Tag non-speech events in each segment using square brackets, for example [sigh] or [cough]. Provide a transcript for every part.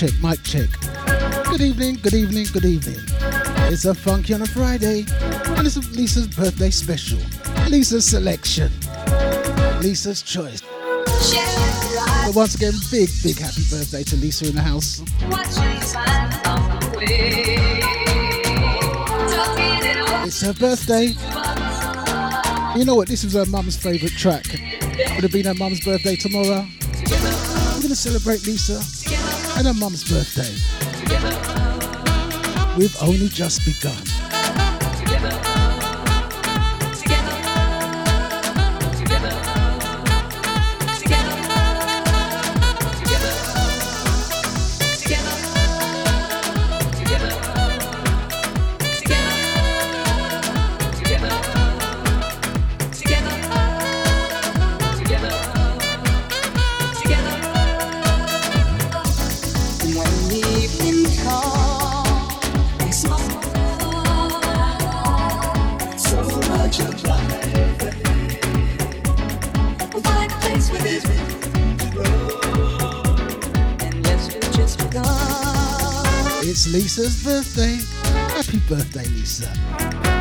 check, mic check. Good evening, good evening, good evening. It's a funky on a Friday, and it's Lisa's birthday special. Lisa's selection. Lisa's choice. But once again, big, big happy birthday to Lisa in the house. It's her birthday. You know what? This was her mum's favourite track. Would have been her mum's birthday tomorrow. We're going to celebrate Lisa and her mum's birthday. We've only just begun. Lisa's birthday. Happy birthday, Lisa.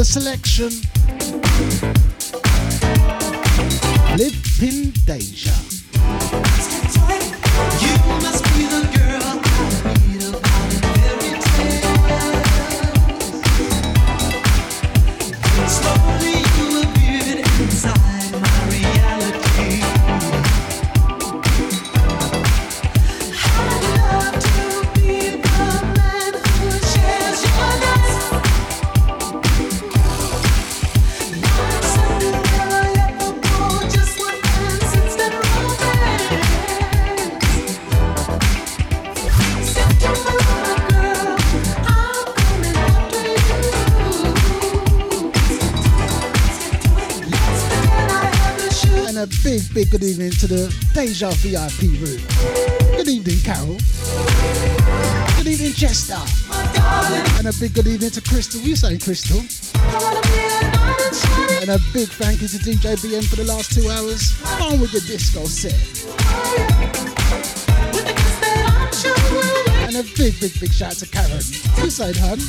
Selection. To the Deja VIP room. Good evening, Carol. Good evening, Chester. And a big good evening to Crystal. You saying Crystal? And a big thank you to DJ BM for the last two hours. On with your disco set. And a big, big, big shout out to Karen. You saying, hun?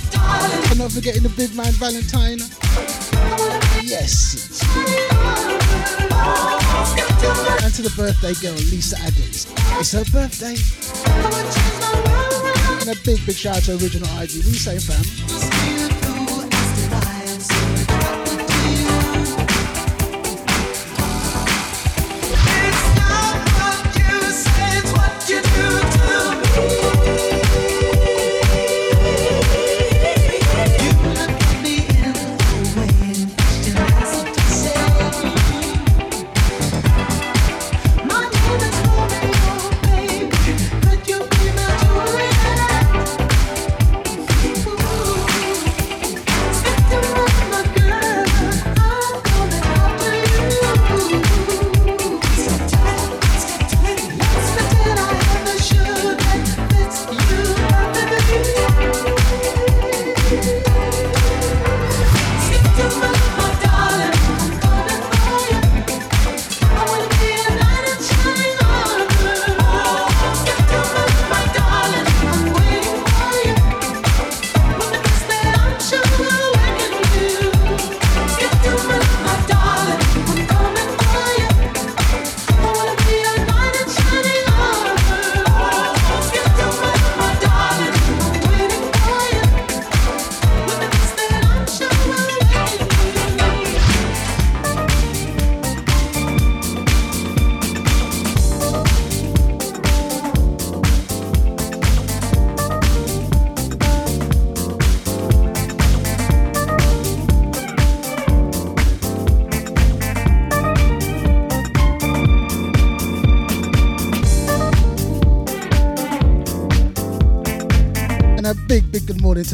And not forgetting the big man Valentine. Yes. And to the birthday girl, Lisa Adams. It's her birthday. And a big, big shout out to Original ID. We say, fam?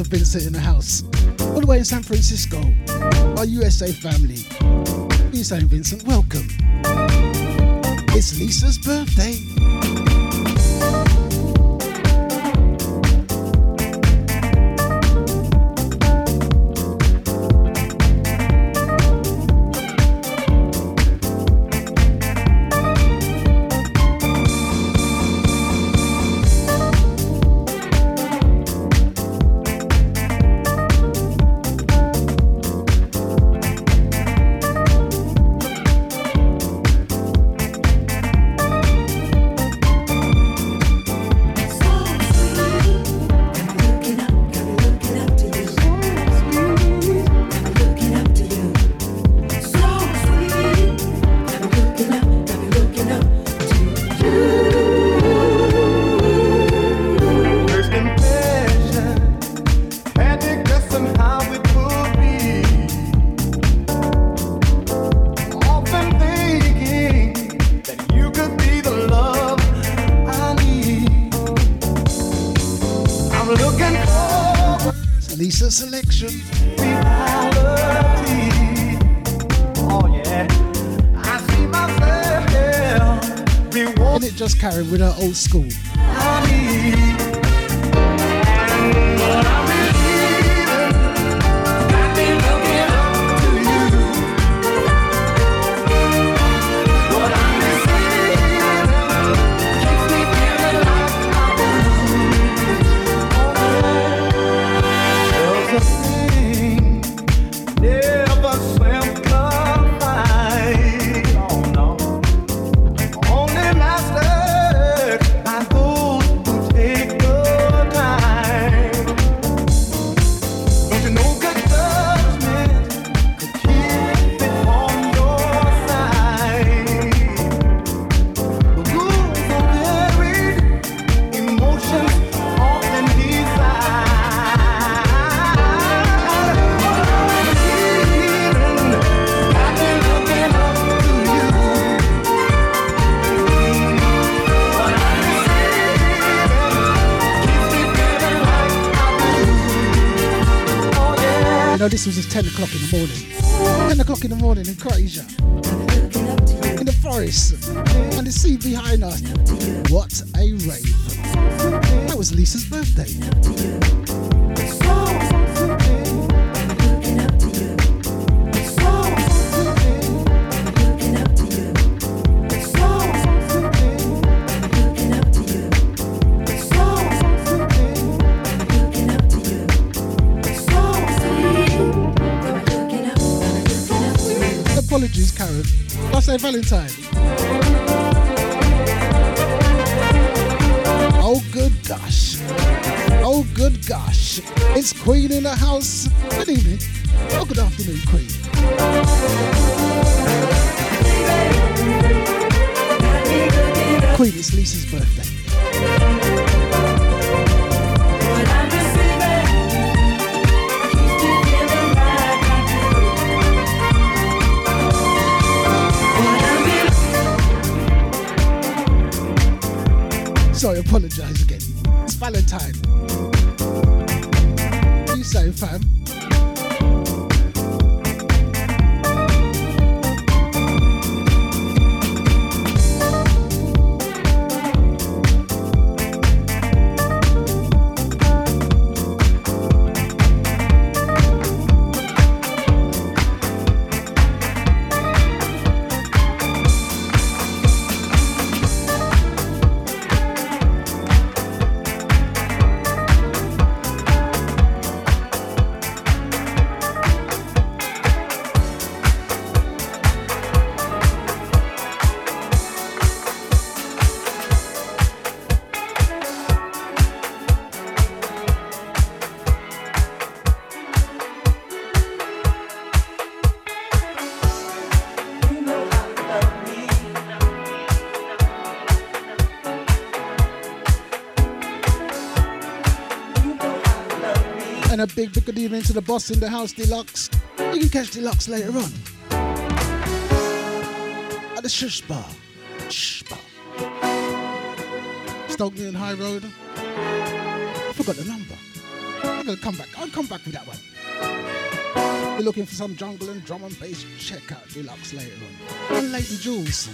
To Vincent in the house, all the way in San Francisco, our USA family. You saying, Vincent, welcome. It's Lisa's birthday. Old school. 10 o'clock in the morning. 10 o'clock in the morning in Croatia. In the forest. And the sea behind us. Valentine. Oh, good gosh. Oh, good gosh. It's Queen in the house. Good evening. Oh, good afternoon, Queen. Queen, it's Lisa's birthday. Valentine. You say, fam? And a big, big good evening to the boss in the house, Deluxe. You can catch Deluxe later on. At the Shush Bar. Shush Bar. Stoke Newington High Road. I forgot the number. I'm gonna come back. I'll come back with that one. You're looking for some jungle and drum and bass, check out Deluxe later on. And Lady Jules.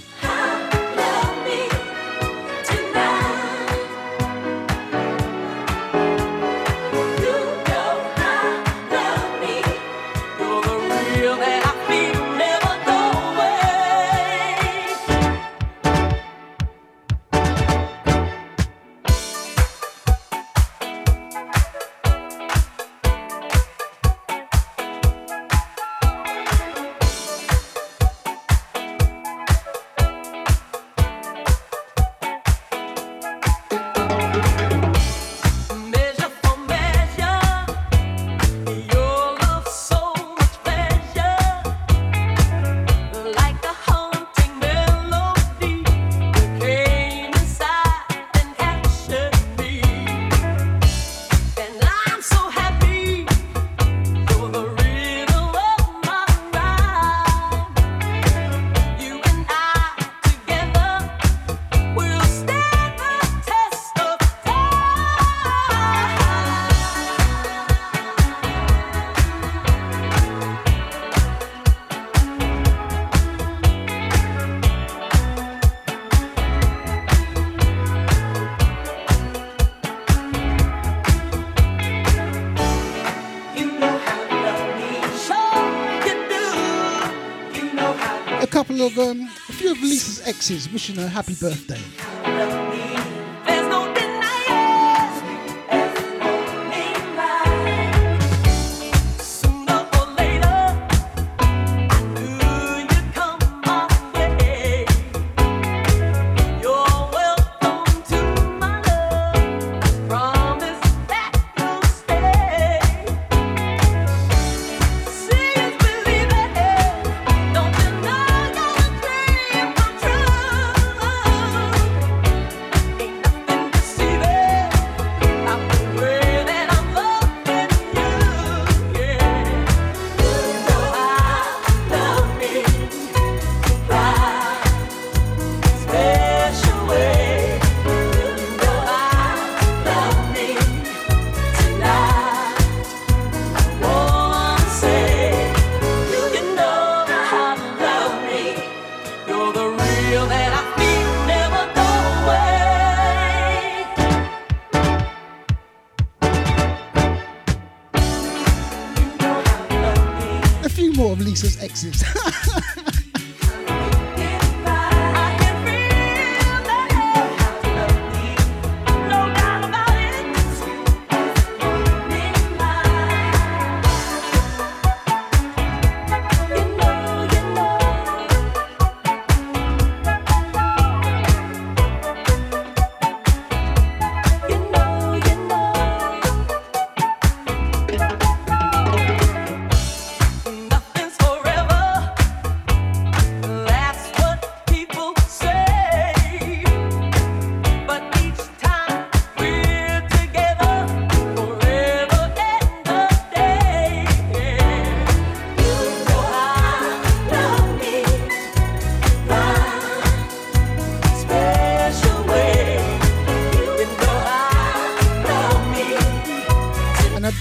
Exes wishing her happy birthday.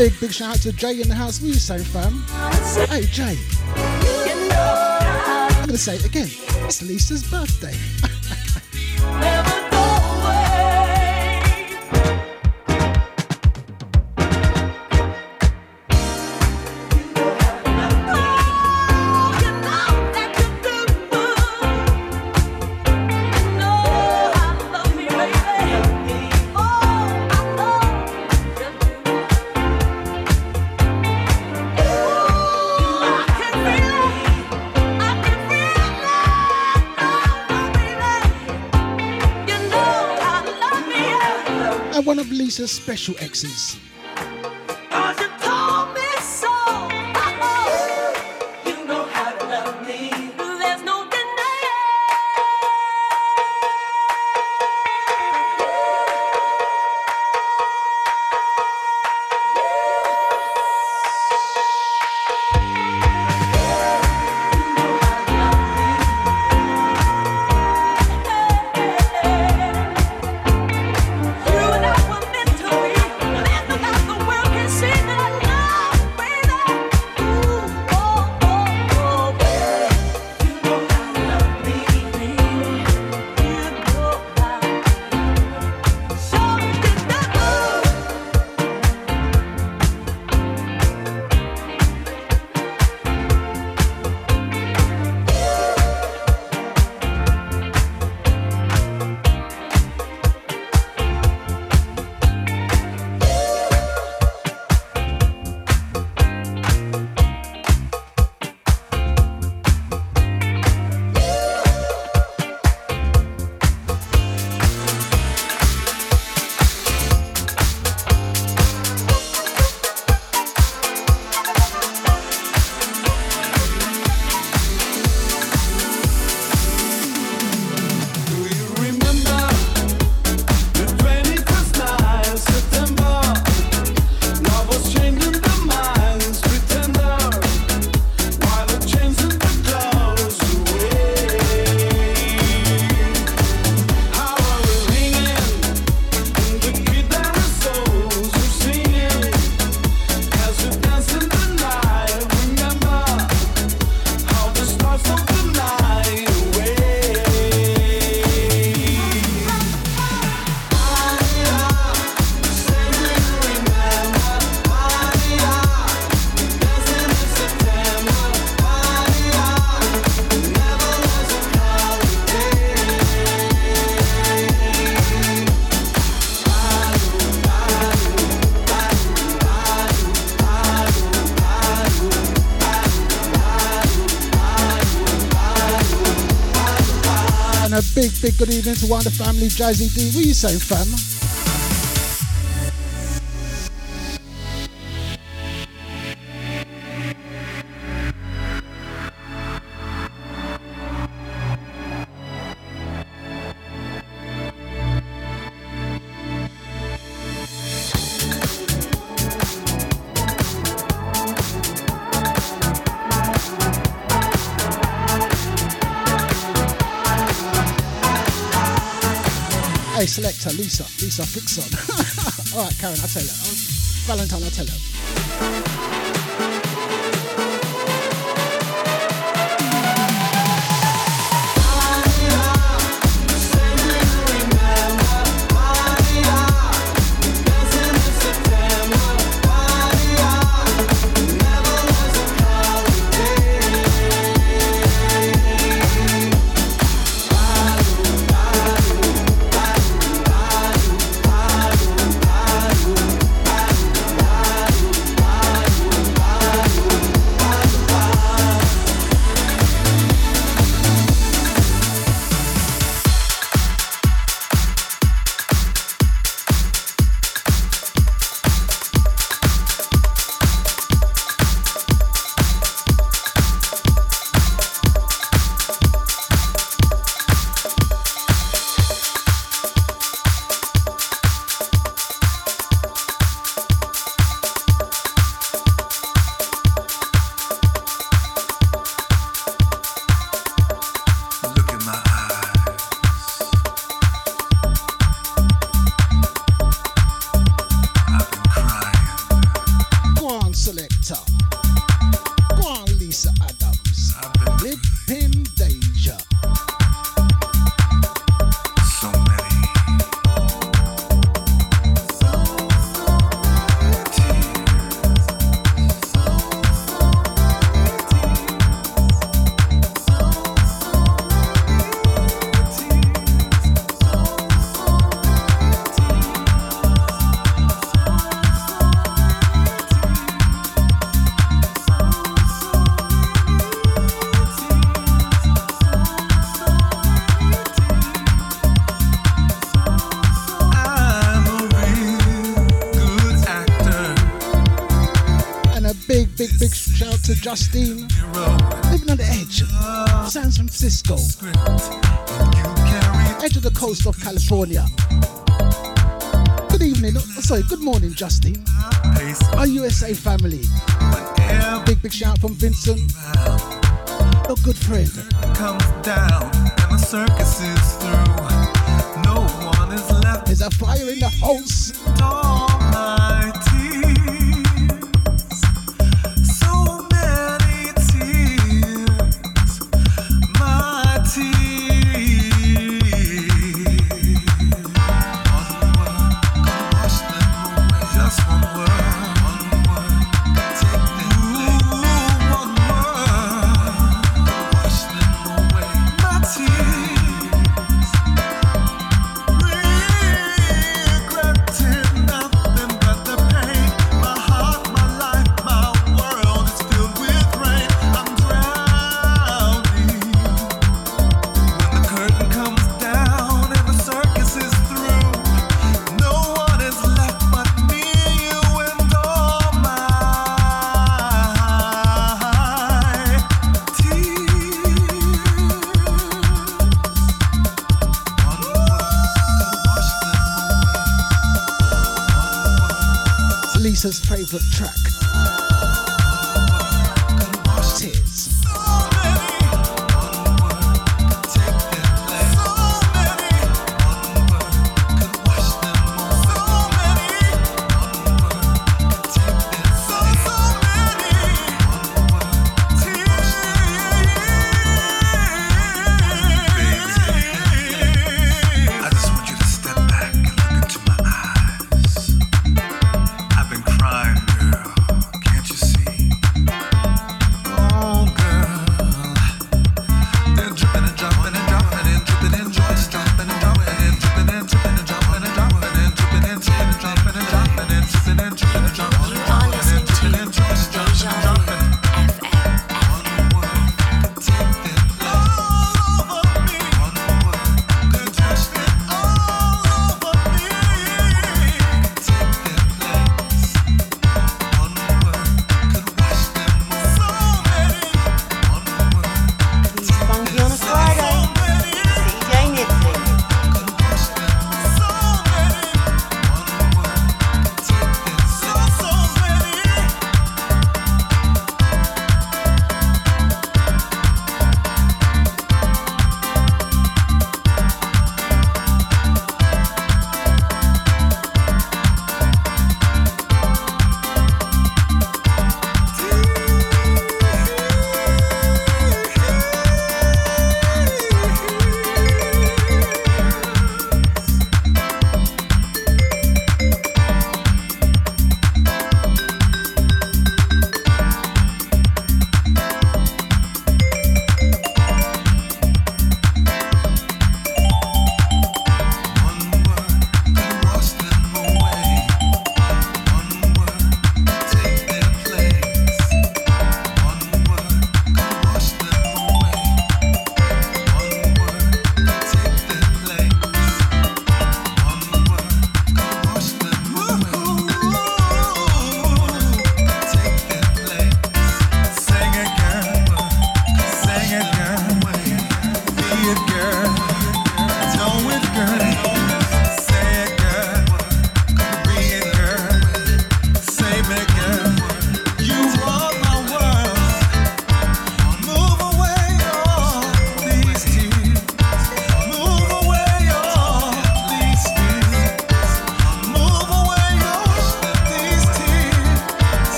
Big, big shout out to Jay in the house. What are you saying, fam? Hey, Jay. I'm going to say it again. It's Lisa's birthday. Lisa's special exes. Good evening to one of the family, Jazzy D. What are you saying, fam? Lisa Frickson. [laughs] All right, Karen, I'll tell her. Valentine, I'll tell her. Justine. Living on the edge San Francisco. Edge of the coast of California. Good evening. Oh, sorry, good morning, Justine. Our USA family. Big, big shout from Vincent. Your good friend. Comes down and the circus is through.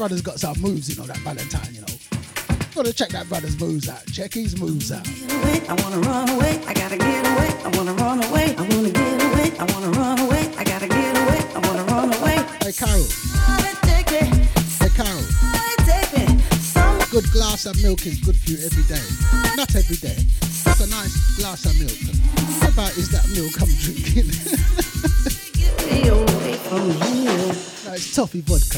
brother's got some moves, you know, that Valentine, you know. Gotta check that brother's moves out. Check his moves out. I wanna run away, I gotta get away. I wanna run away, I wanna get away. I wanna run away, I gotta get away. I wanna run away. Hey, Carol. Hey, Carol. Good glass of milk is good for you every day. Not every day. That's a nice glass of milk. What about is that milk I'm drinking? [laughs] no, it's toffee vodka.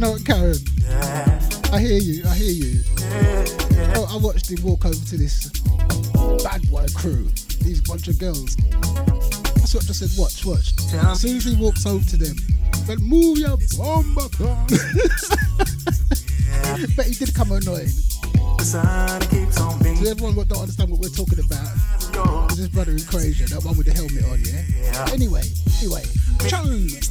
you know what, Karen? Yeah. I hear you, I hear you. Yeah. Oh, I watched him walk over to this bad boy crew, these bunch of girls. That's what I just said, watch, watch. Yeah. As soon as he walks over to them, then move your bum [laughs] But he did come annoying. So everyone that don't understand what we're talking about, this brother in Croatia, that one with the helmet on, yeah? yeah. Anyway, anyway. Chose.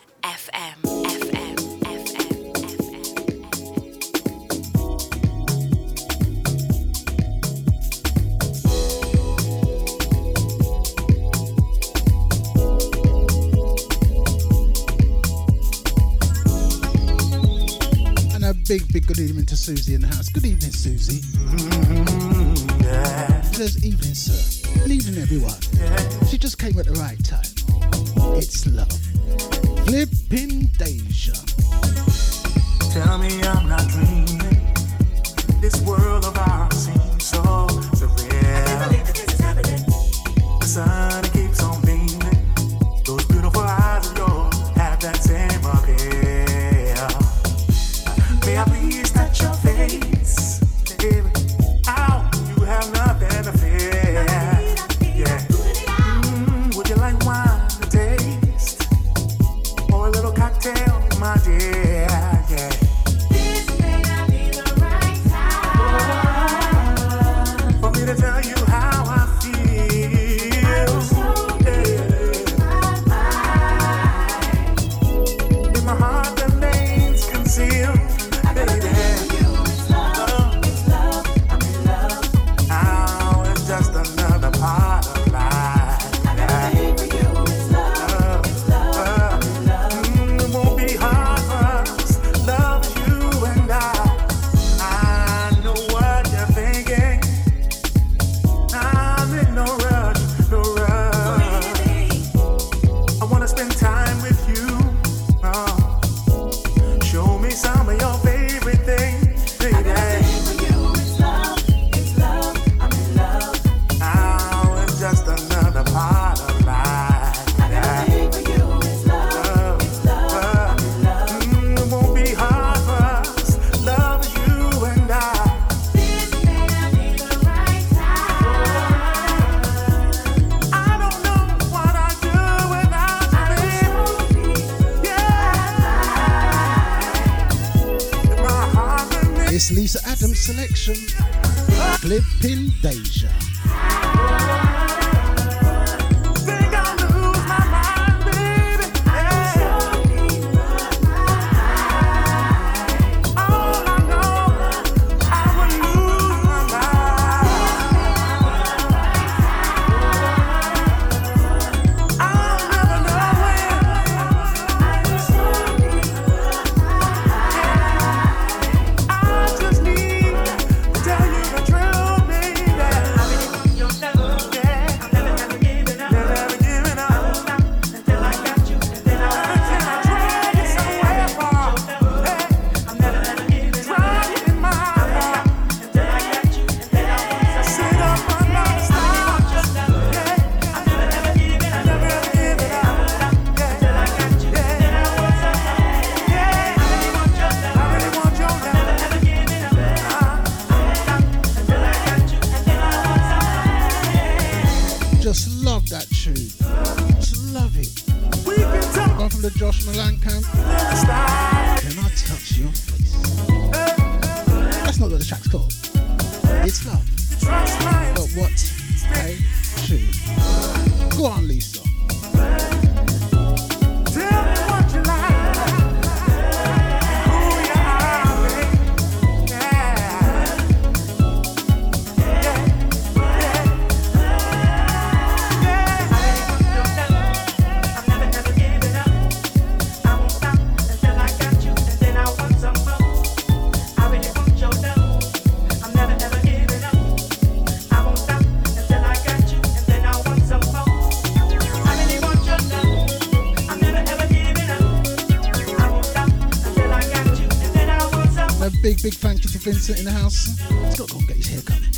big, big good evening to Susie in the house. Good evening, Susie. Mm-hmm, yeah. Says evening, sir. Good evening, everyone. Yeah. She just came at the right time. It's love. Flipping Deja. Tell me I'm not dreaming. 10. Thank you to Vincent in the house. He's got to go and get his hair cut.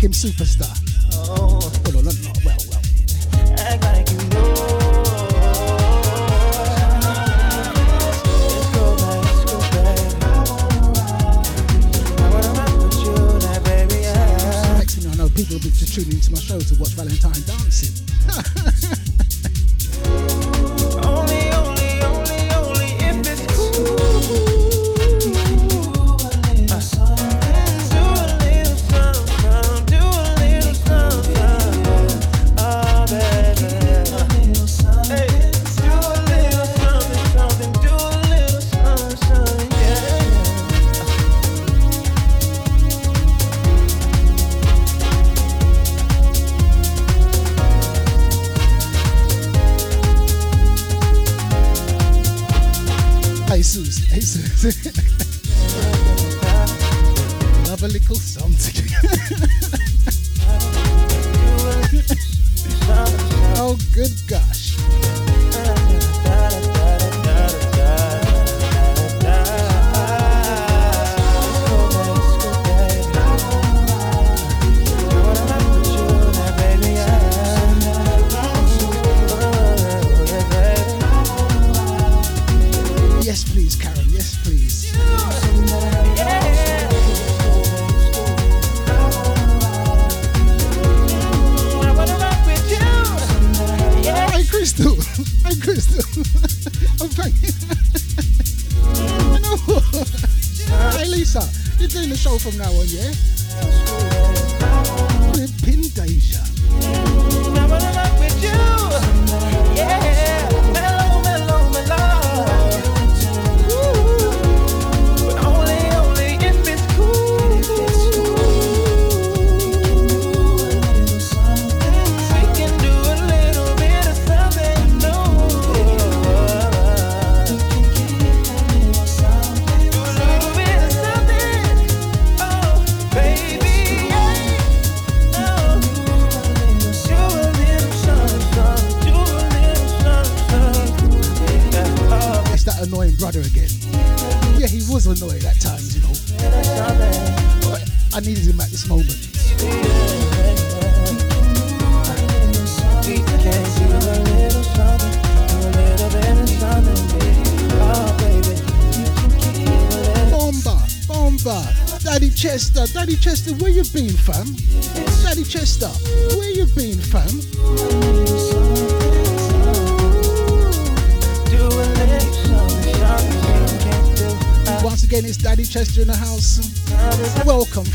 Beckham superstar. Oh, no, well, well. I know, people tuning into my show to watch Valentine dancing. [laughs]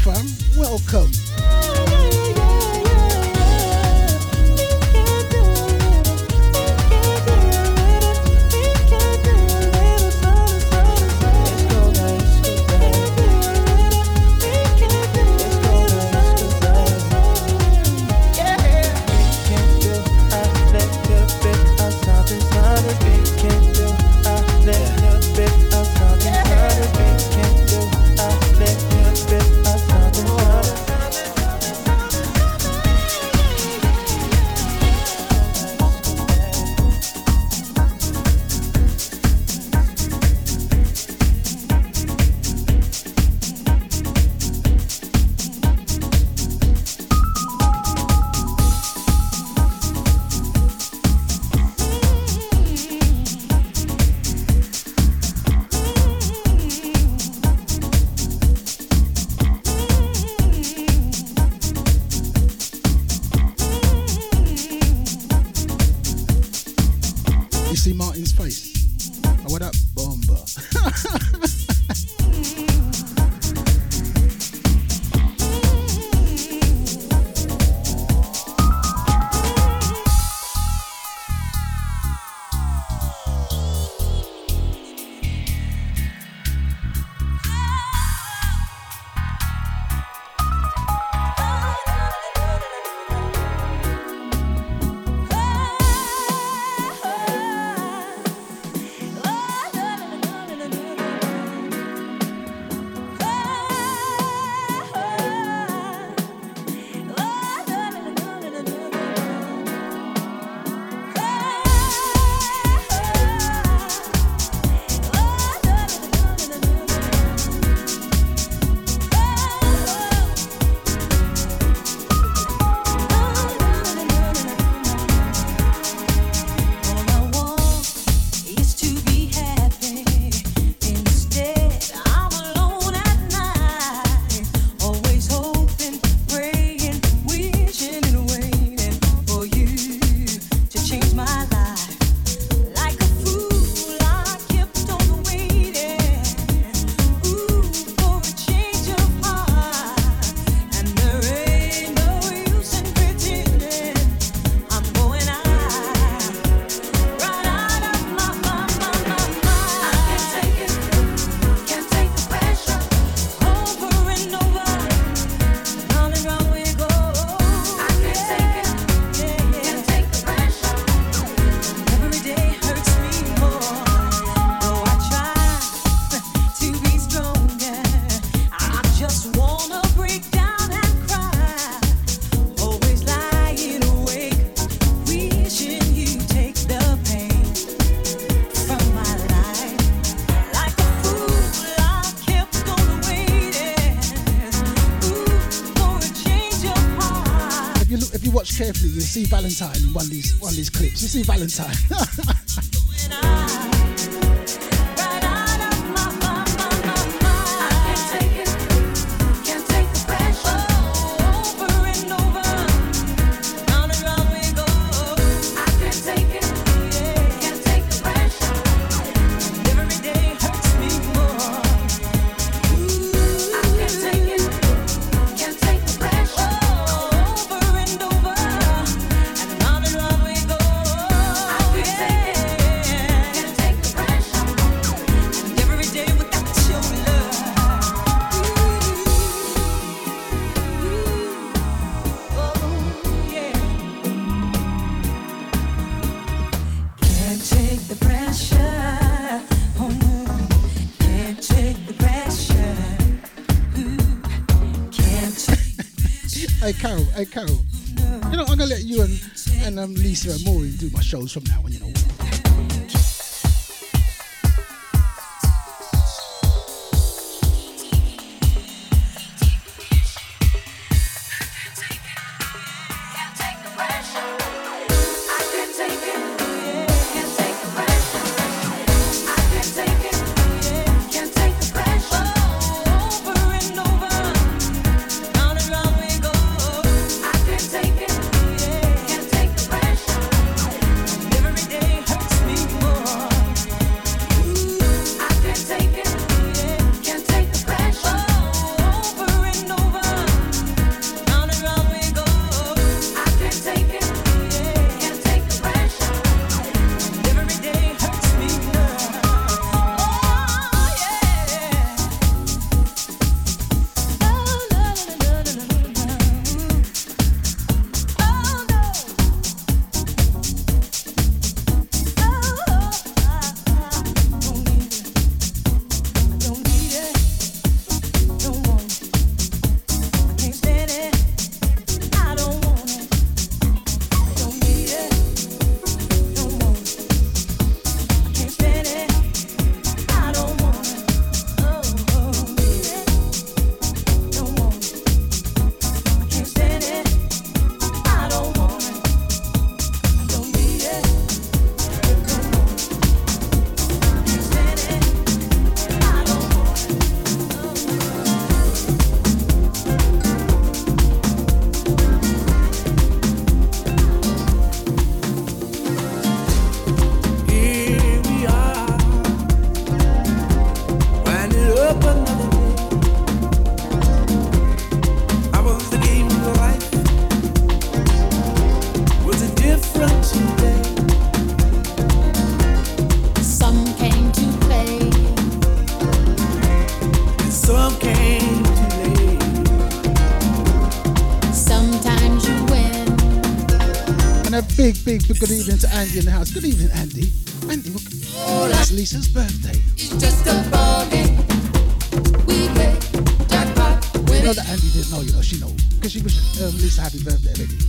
femme. see Valentine in one of these one of these clips. You see Valentine. [laughs] hey Carol, you know, I'm gonna let you and, and um, Lisa and Maureen do my shows from now big good evening to Andy in the house. Good evening, Andy. Andy, look, it's Lisa's birthday. It's just a party. We play jackpot. You know that Andy didn't know, you know, she know. Because she was um, Lisa happy birthday already.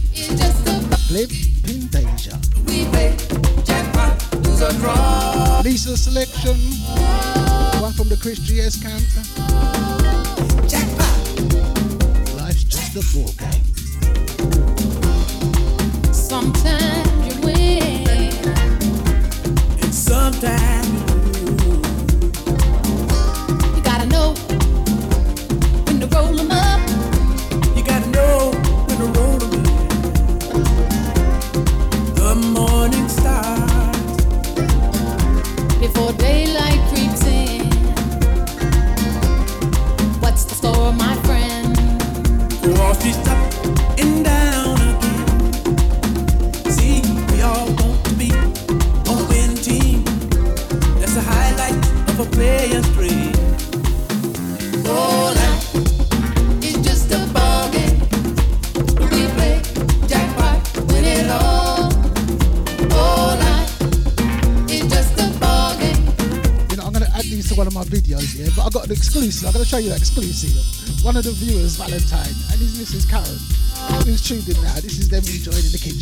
the viewers, Valentine. And his Mrs. Karen, who's tuned in now. This is them enjoying the kitchen.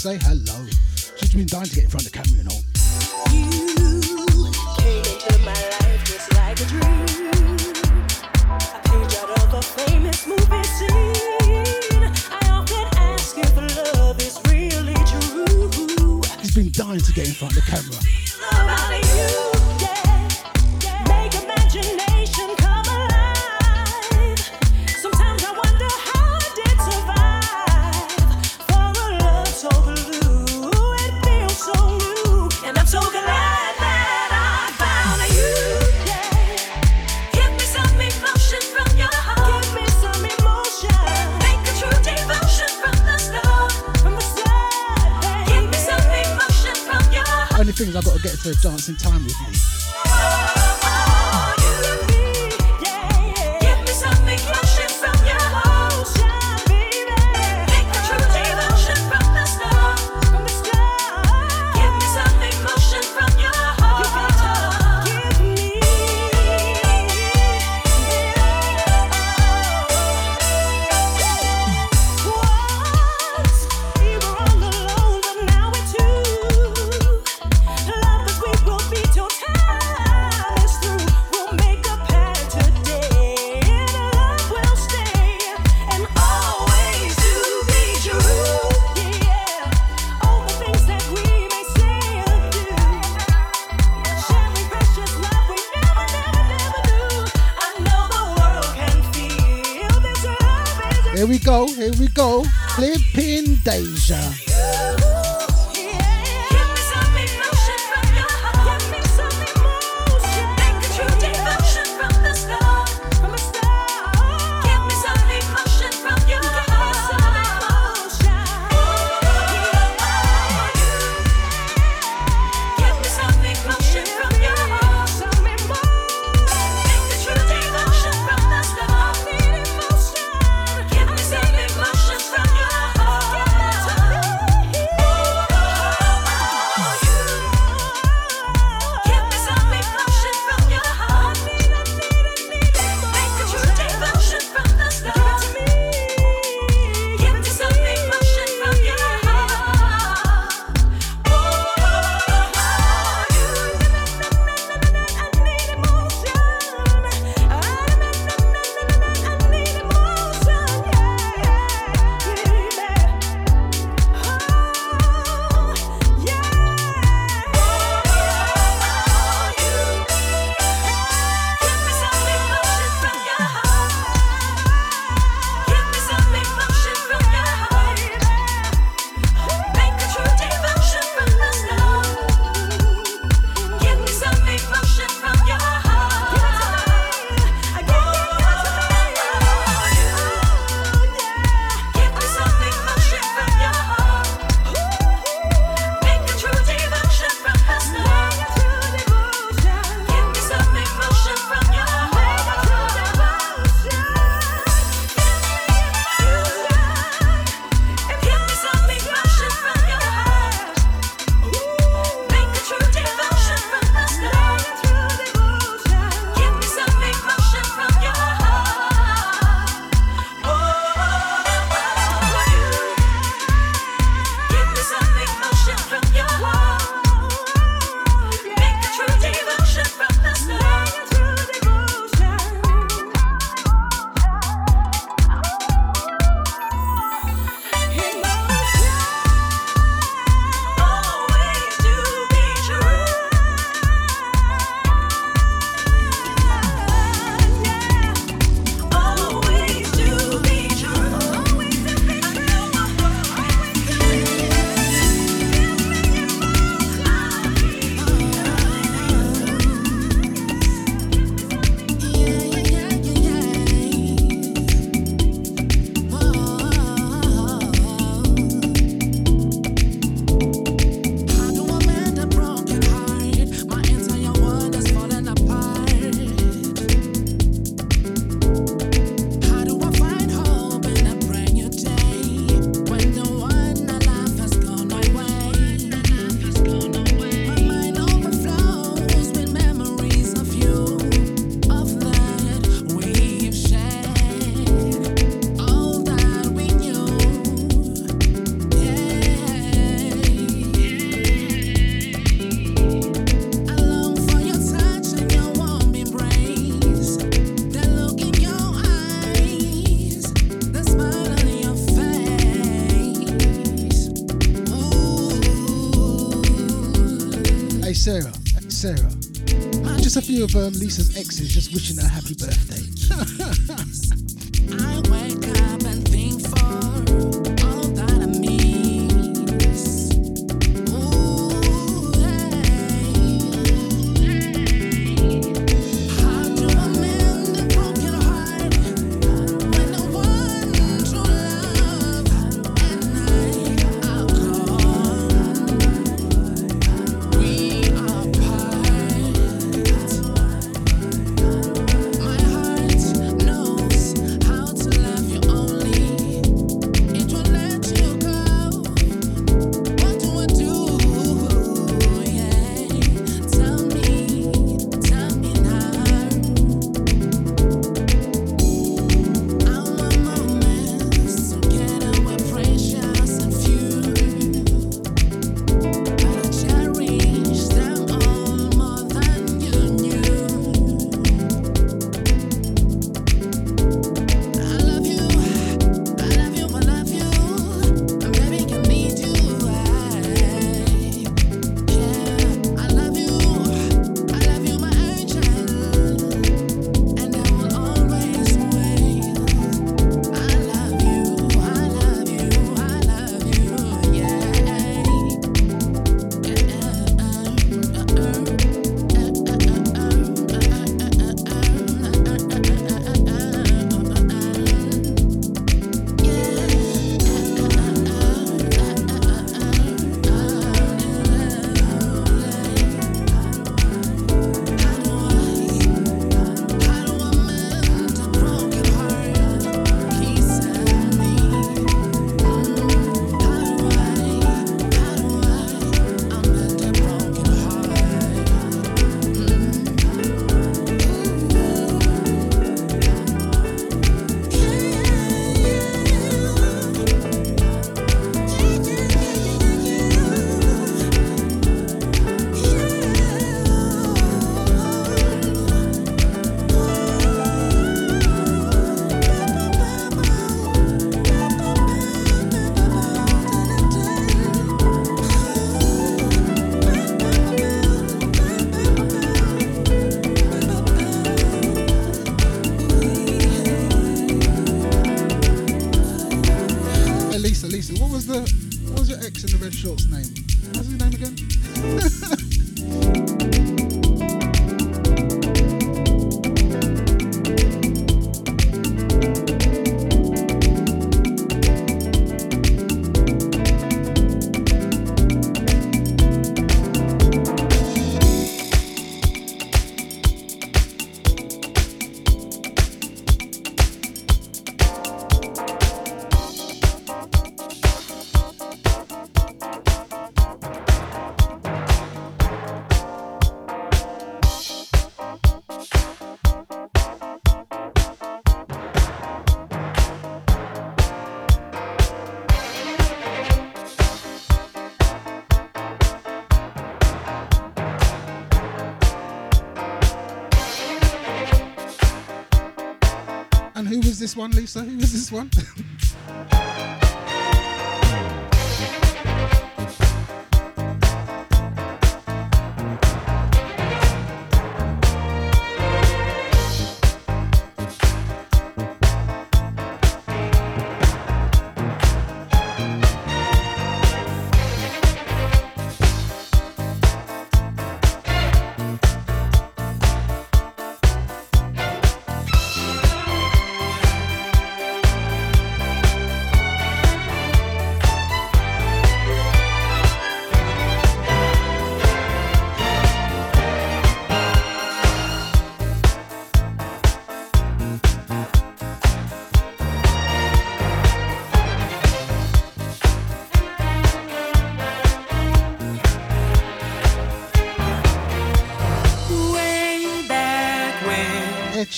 say hello. She's been dying to get in front of the camera, you know. Here we go, here we go. Flipping Deja. Hey Sarah, hey Sarah. Just a few of um, Lisa's exes just wishing her happy birthday. [laughs] this one, Lisa? Who is this one? [laughs]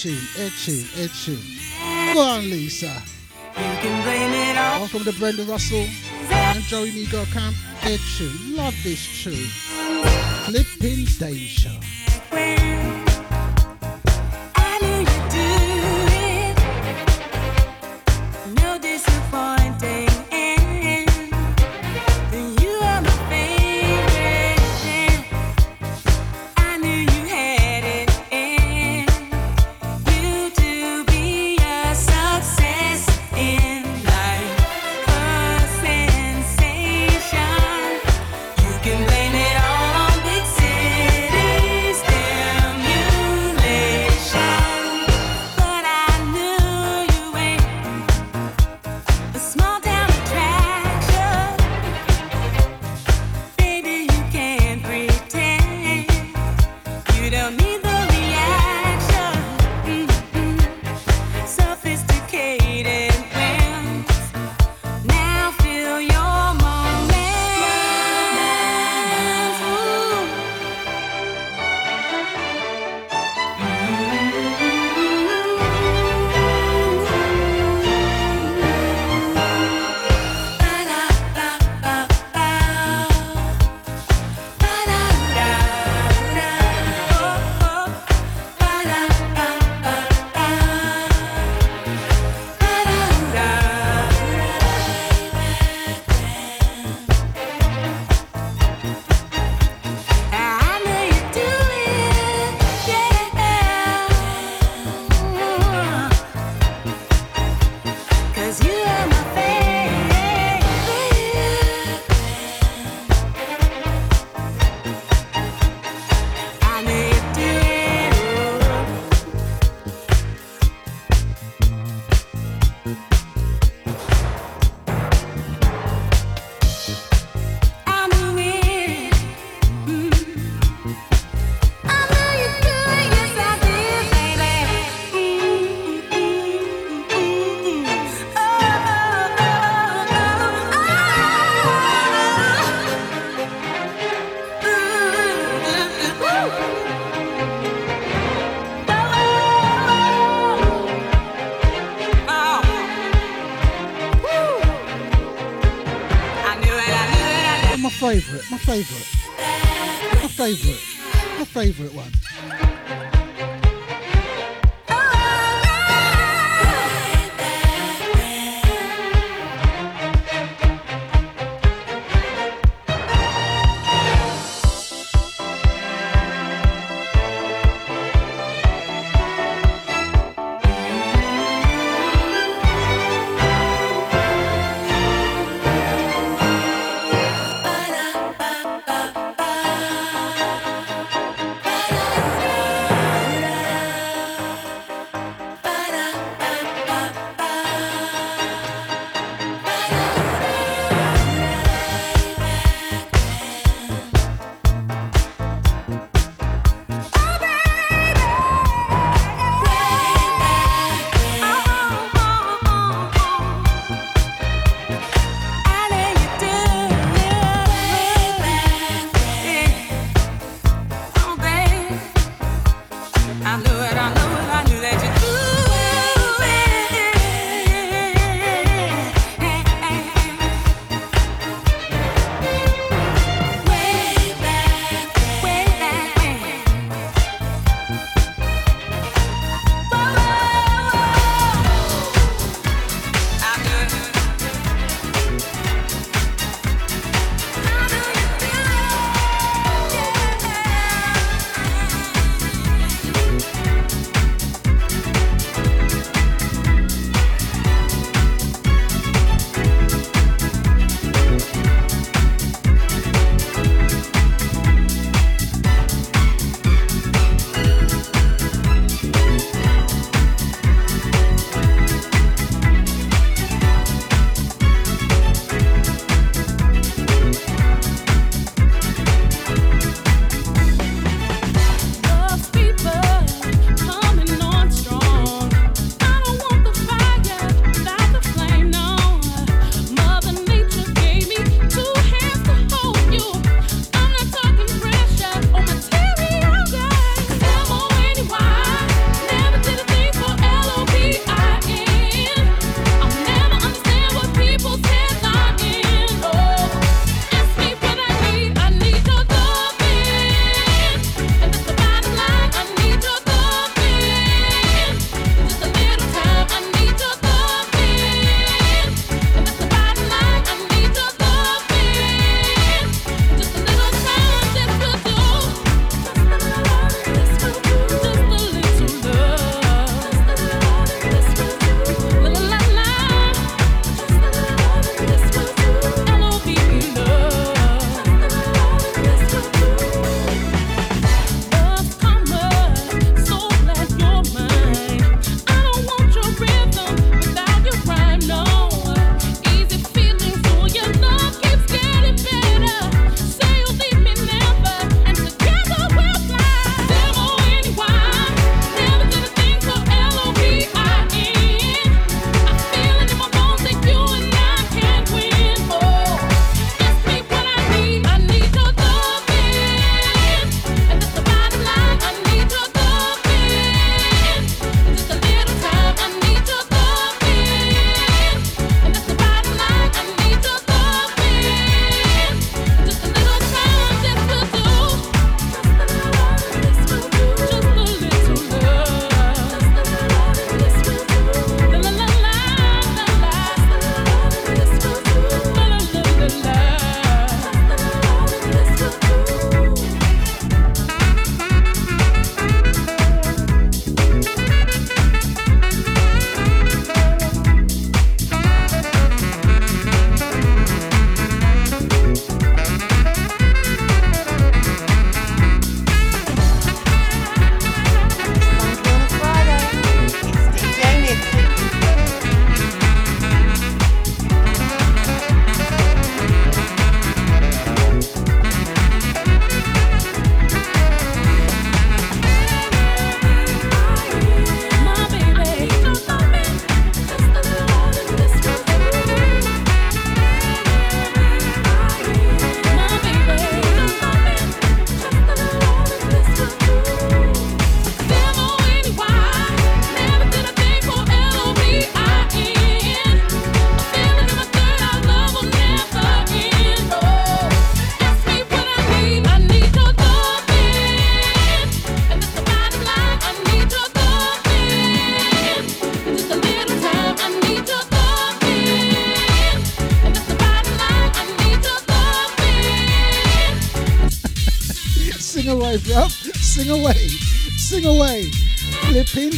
Sheeran, Ed Sheeran, Go on, Lisa. All from the Brenda Russell and Joey Negro camp. Ed Love this tune. Flipping danger.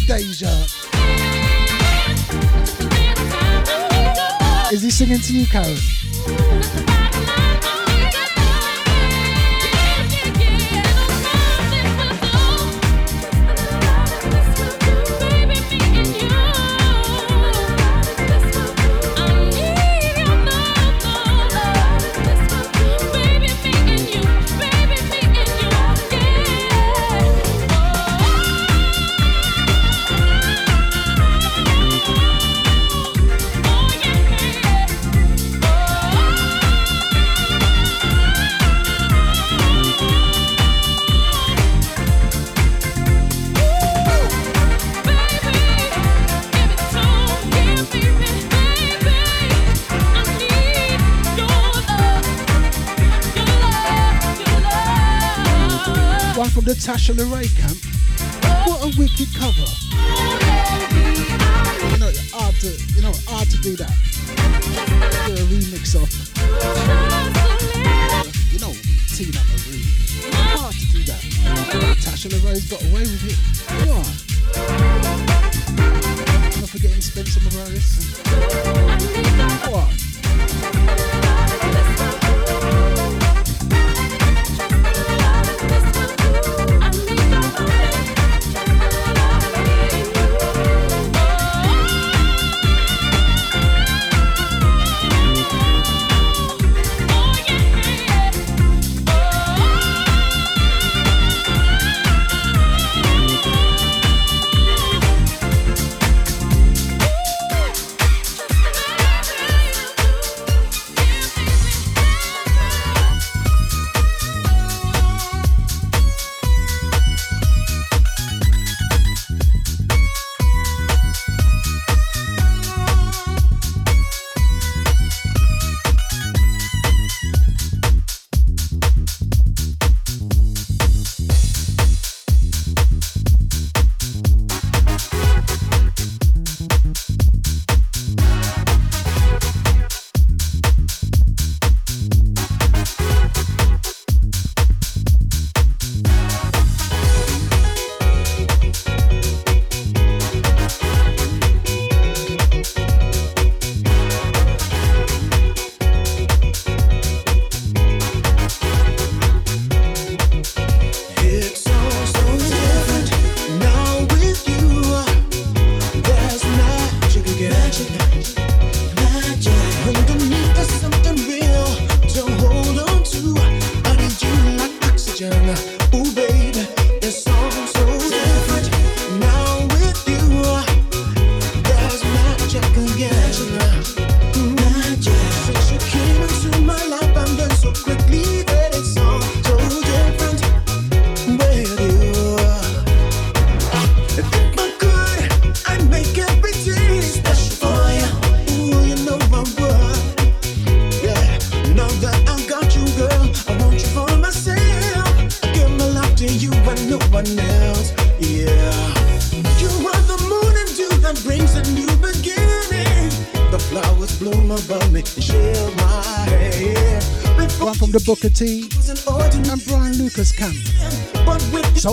Deja. Is he singing to you, Karen? Marshall Rake.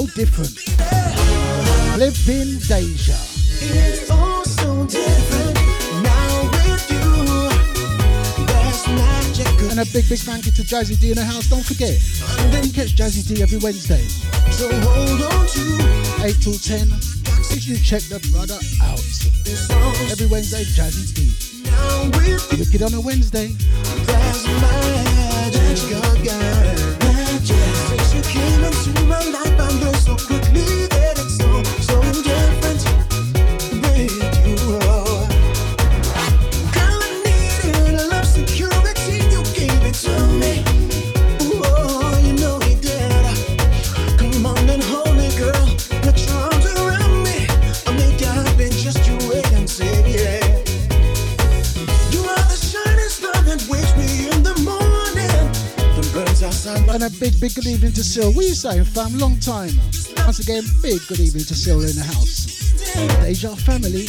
different. Lived in Deja. And a big, big thank you to Jazzy D in the house. Don't forget, you catch Jazzy D every Wednesday. So hold on to 8 till 10. If you check the brother out. Every Wednesday, Jazzy D. You get on a Wednesday. Sil. What are you saying, fam? Long time. Once again, big good evening to Sil in the house. Deja family.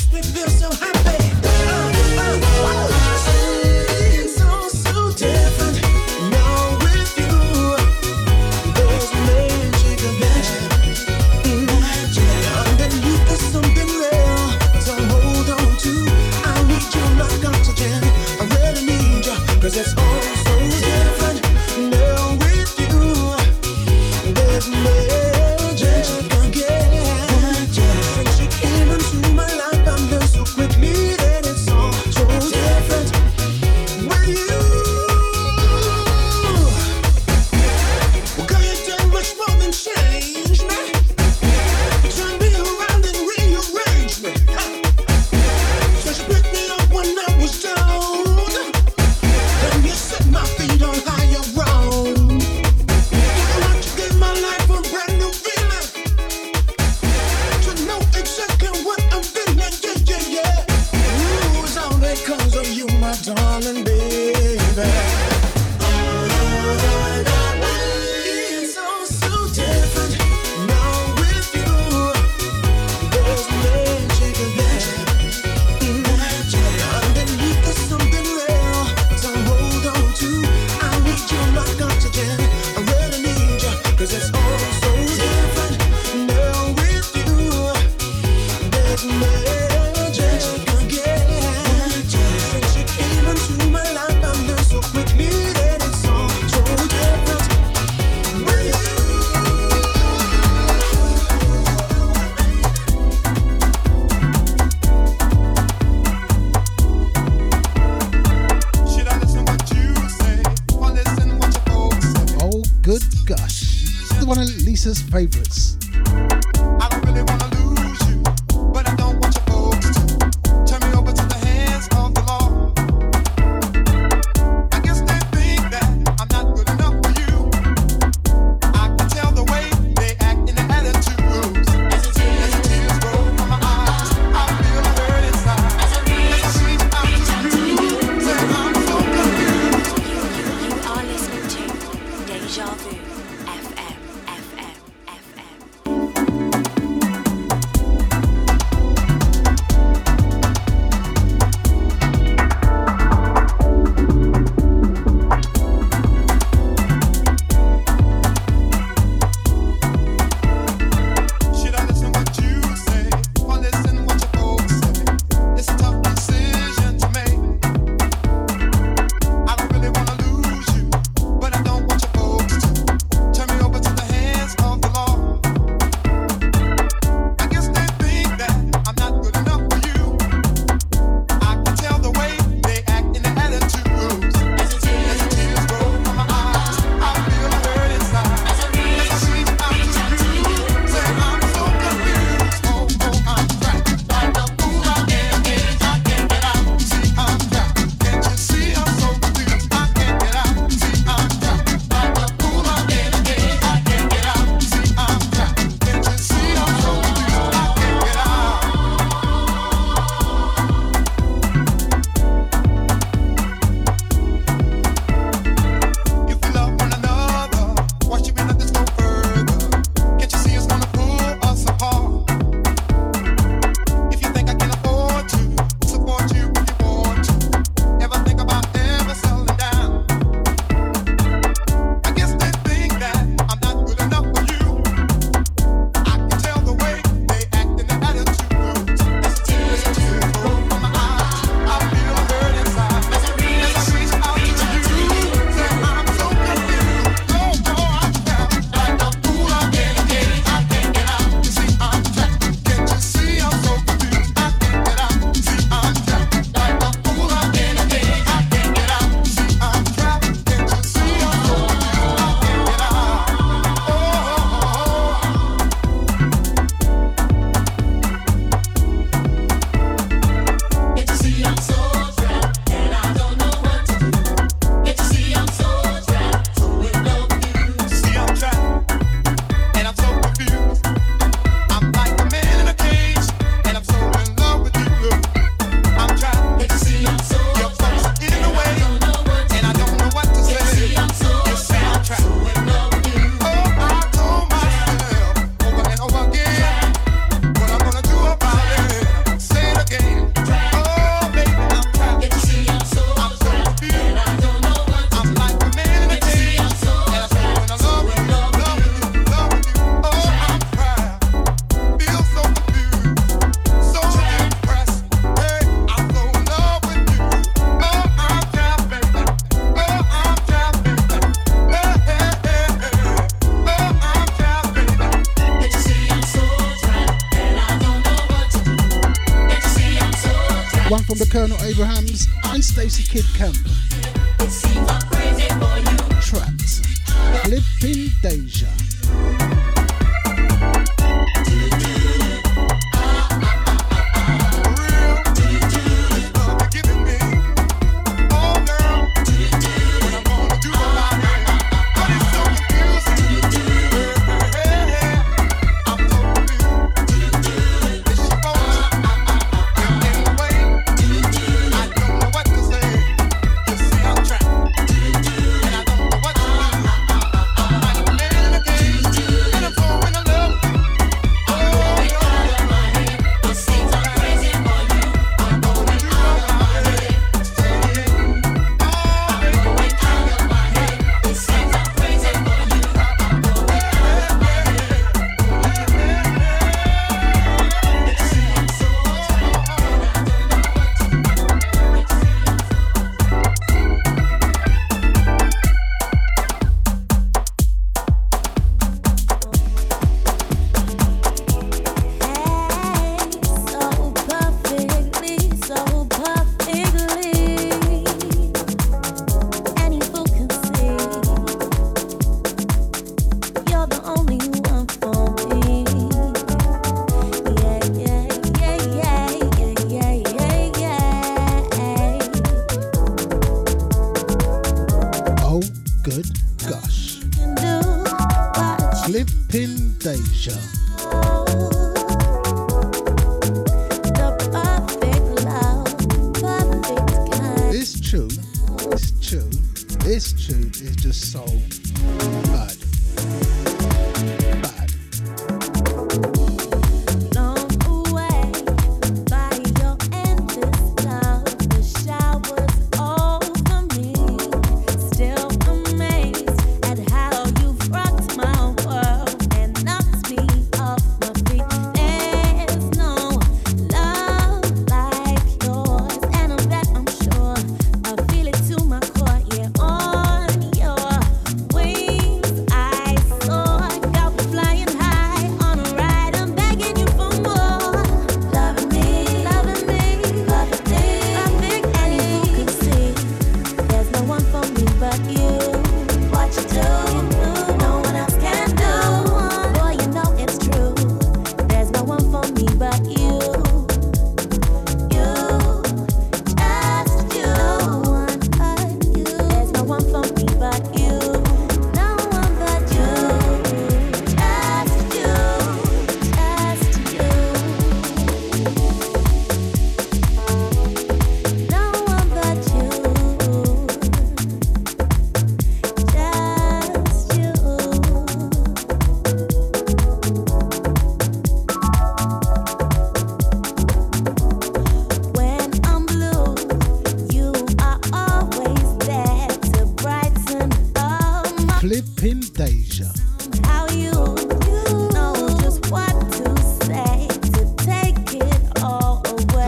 Anastasia.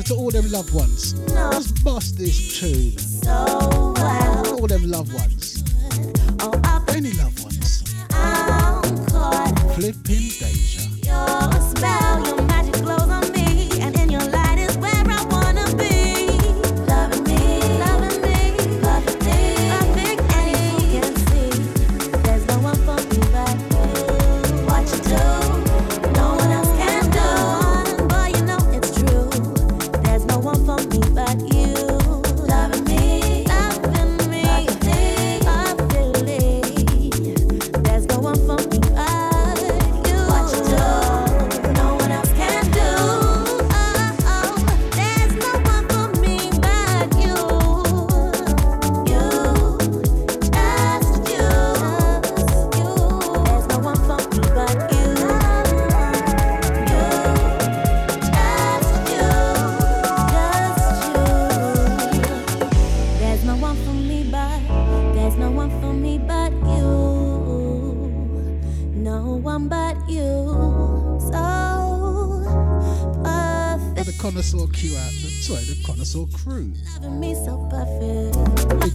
to all them loved ones. Just bust this tune.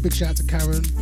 Big shout out to Karen.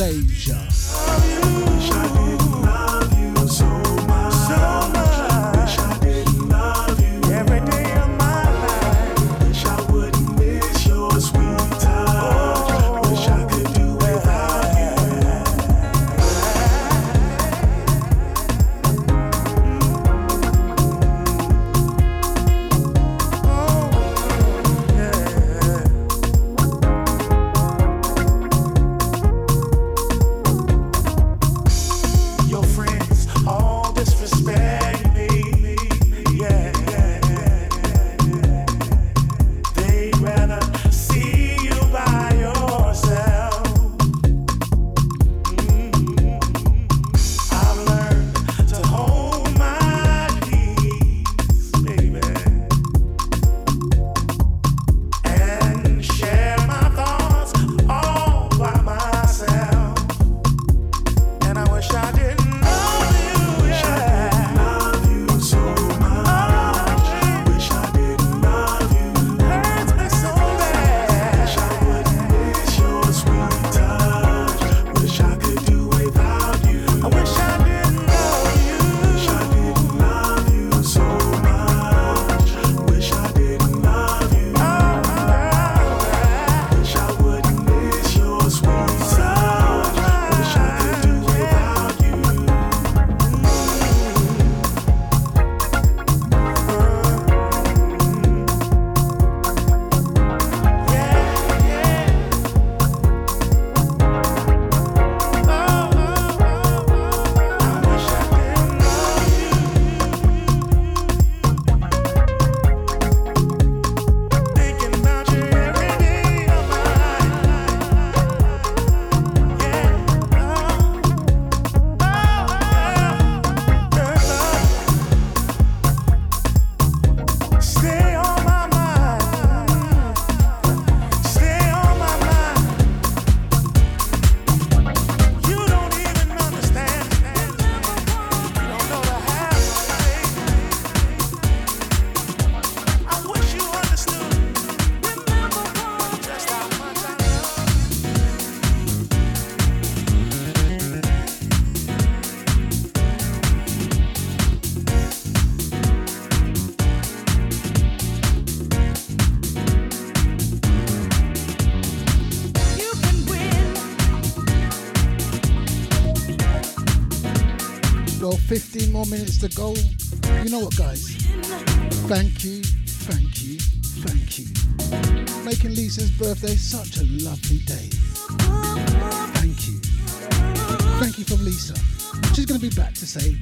Anastasia. more minutes to go. You know what, guys? Thank you, thank you, thank you. Making Lisa's birthday such a lovely day. Thank you. Thank you from Lisa. She's going to be back to say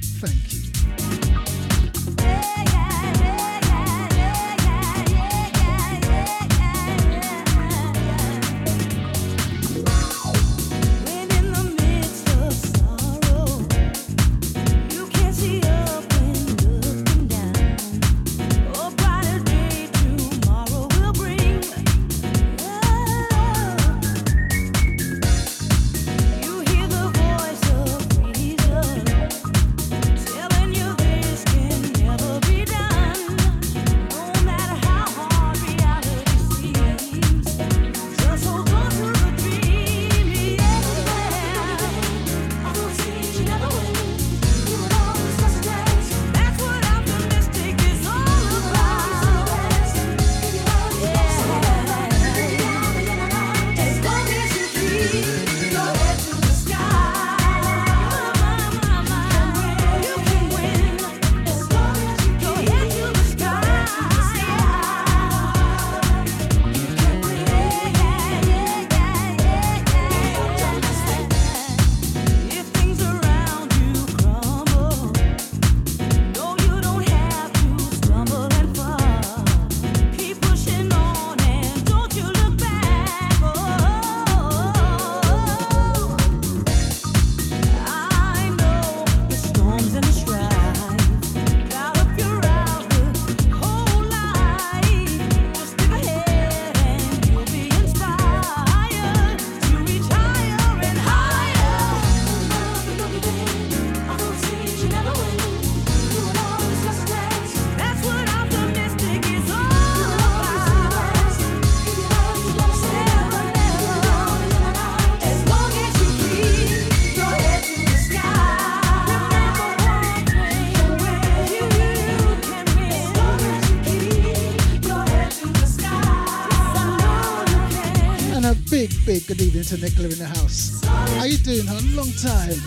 big good evening to Nicola in the house. How you doing, hon? Long time.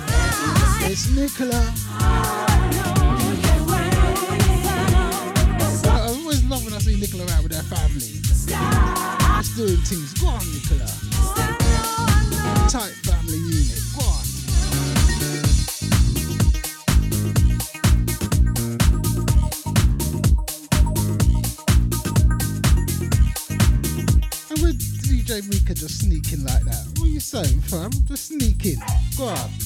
It's Nicola. Club.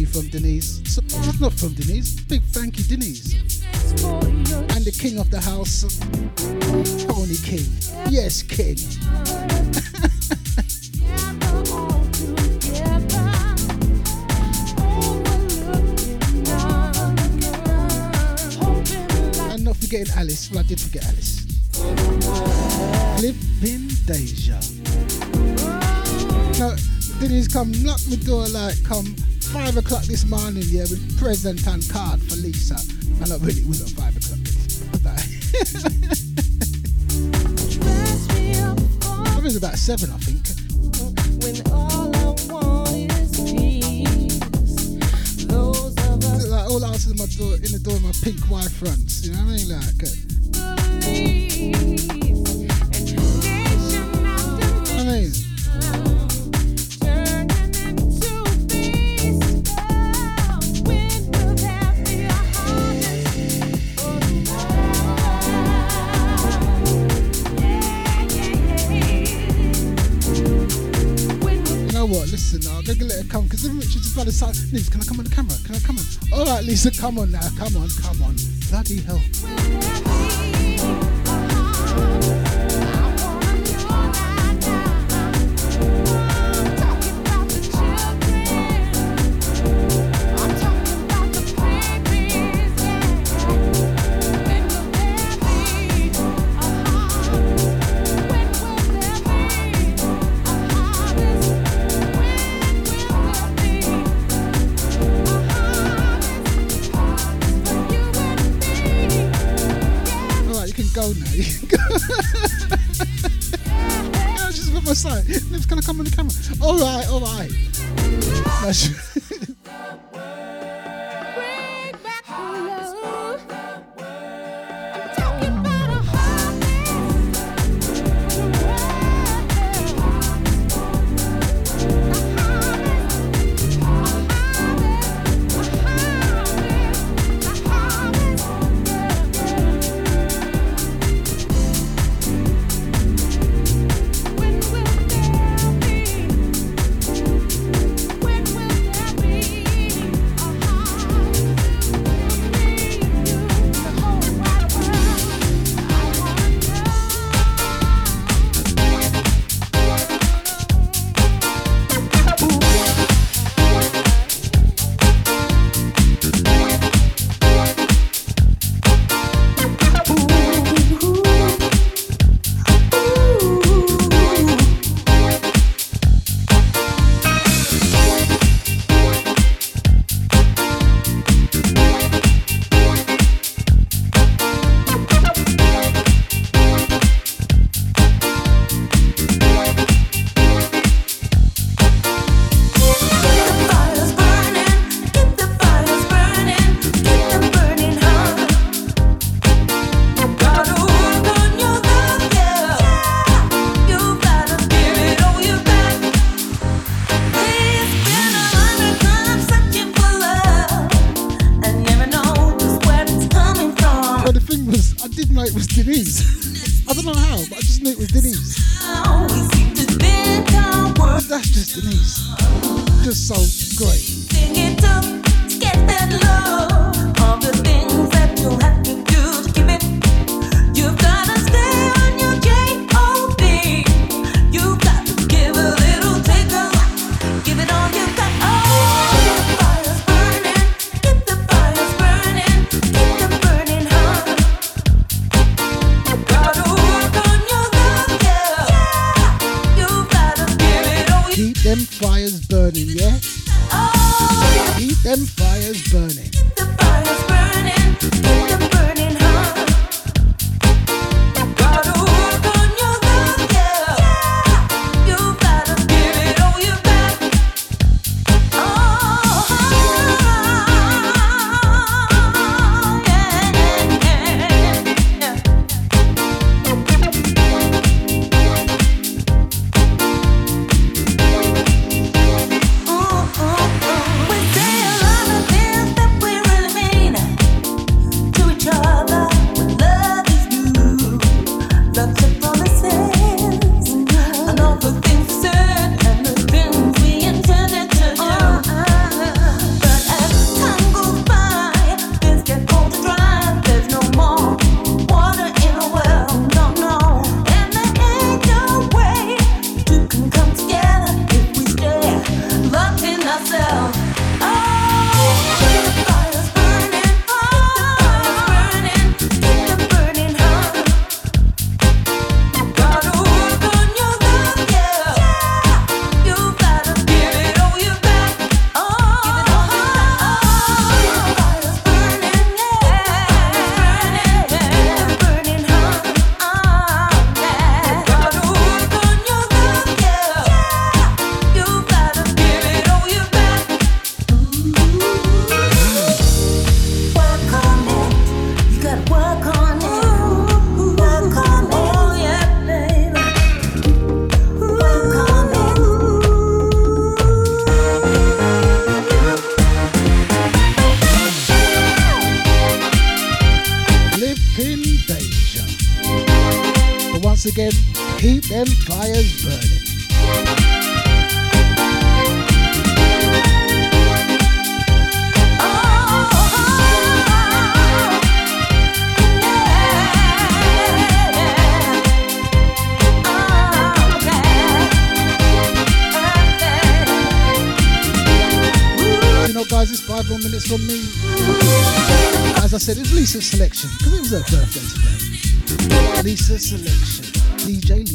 you from Denise. So, not from Denise. Big thank you, Denise. And the king of the house, Tony King. Yes, King. [laughs] and not forgetting Alice. Well, I did forget Alice. Flipping Deja. No, Denise, come knock my door like, come five o'clock this morning, yeah, with present and card for Lisa. And not really, it wasn't five o'clock. [laughs] I was about seven, I think. Listen, uh, I'm gonna let her come because then she's just by the side. Lisa, can I come on the camera? Can I come on? All right, Lisa, come on now. Come on, come on. Bloody hell. Lisa Selection, because it was her birthday today. Lisa Selection, DJ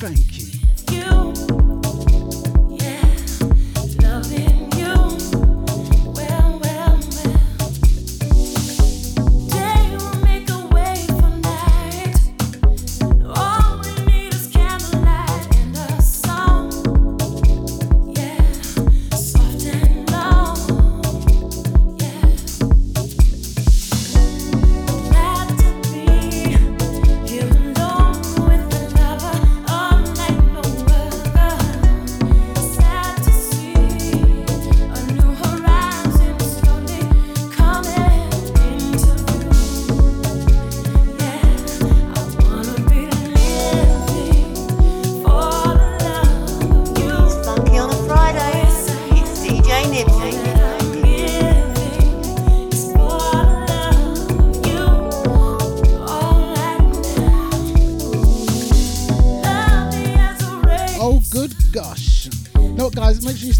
Thank you.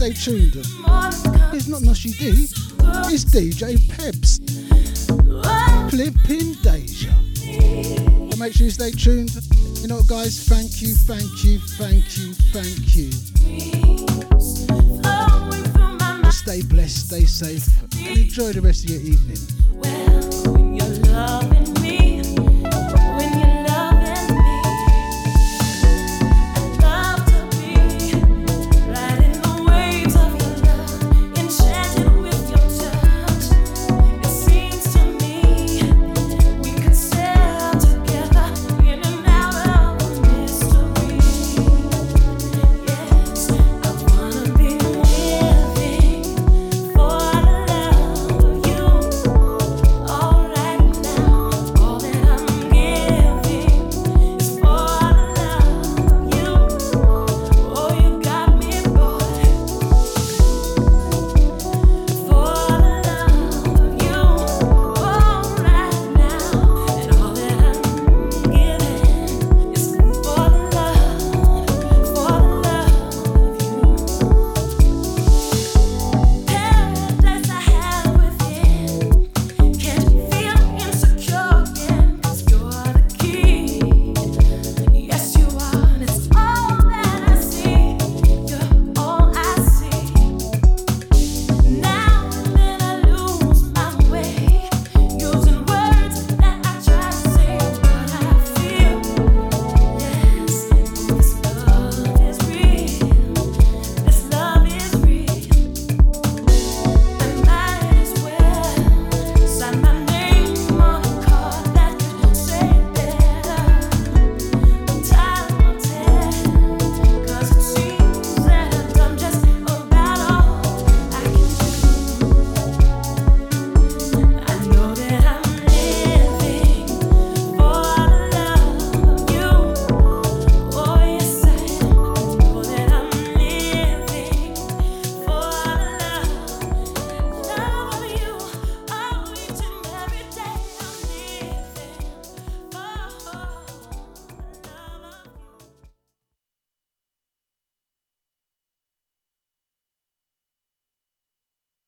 stay tuned. It's not Nushy D, it's DJ Peps. Flipping Deja. Make sure you stay tuned. You know what, guys? Thank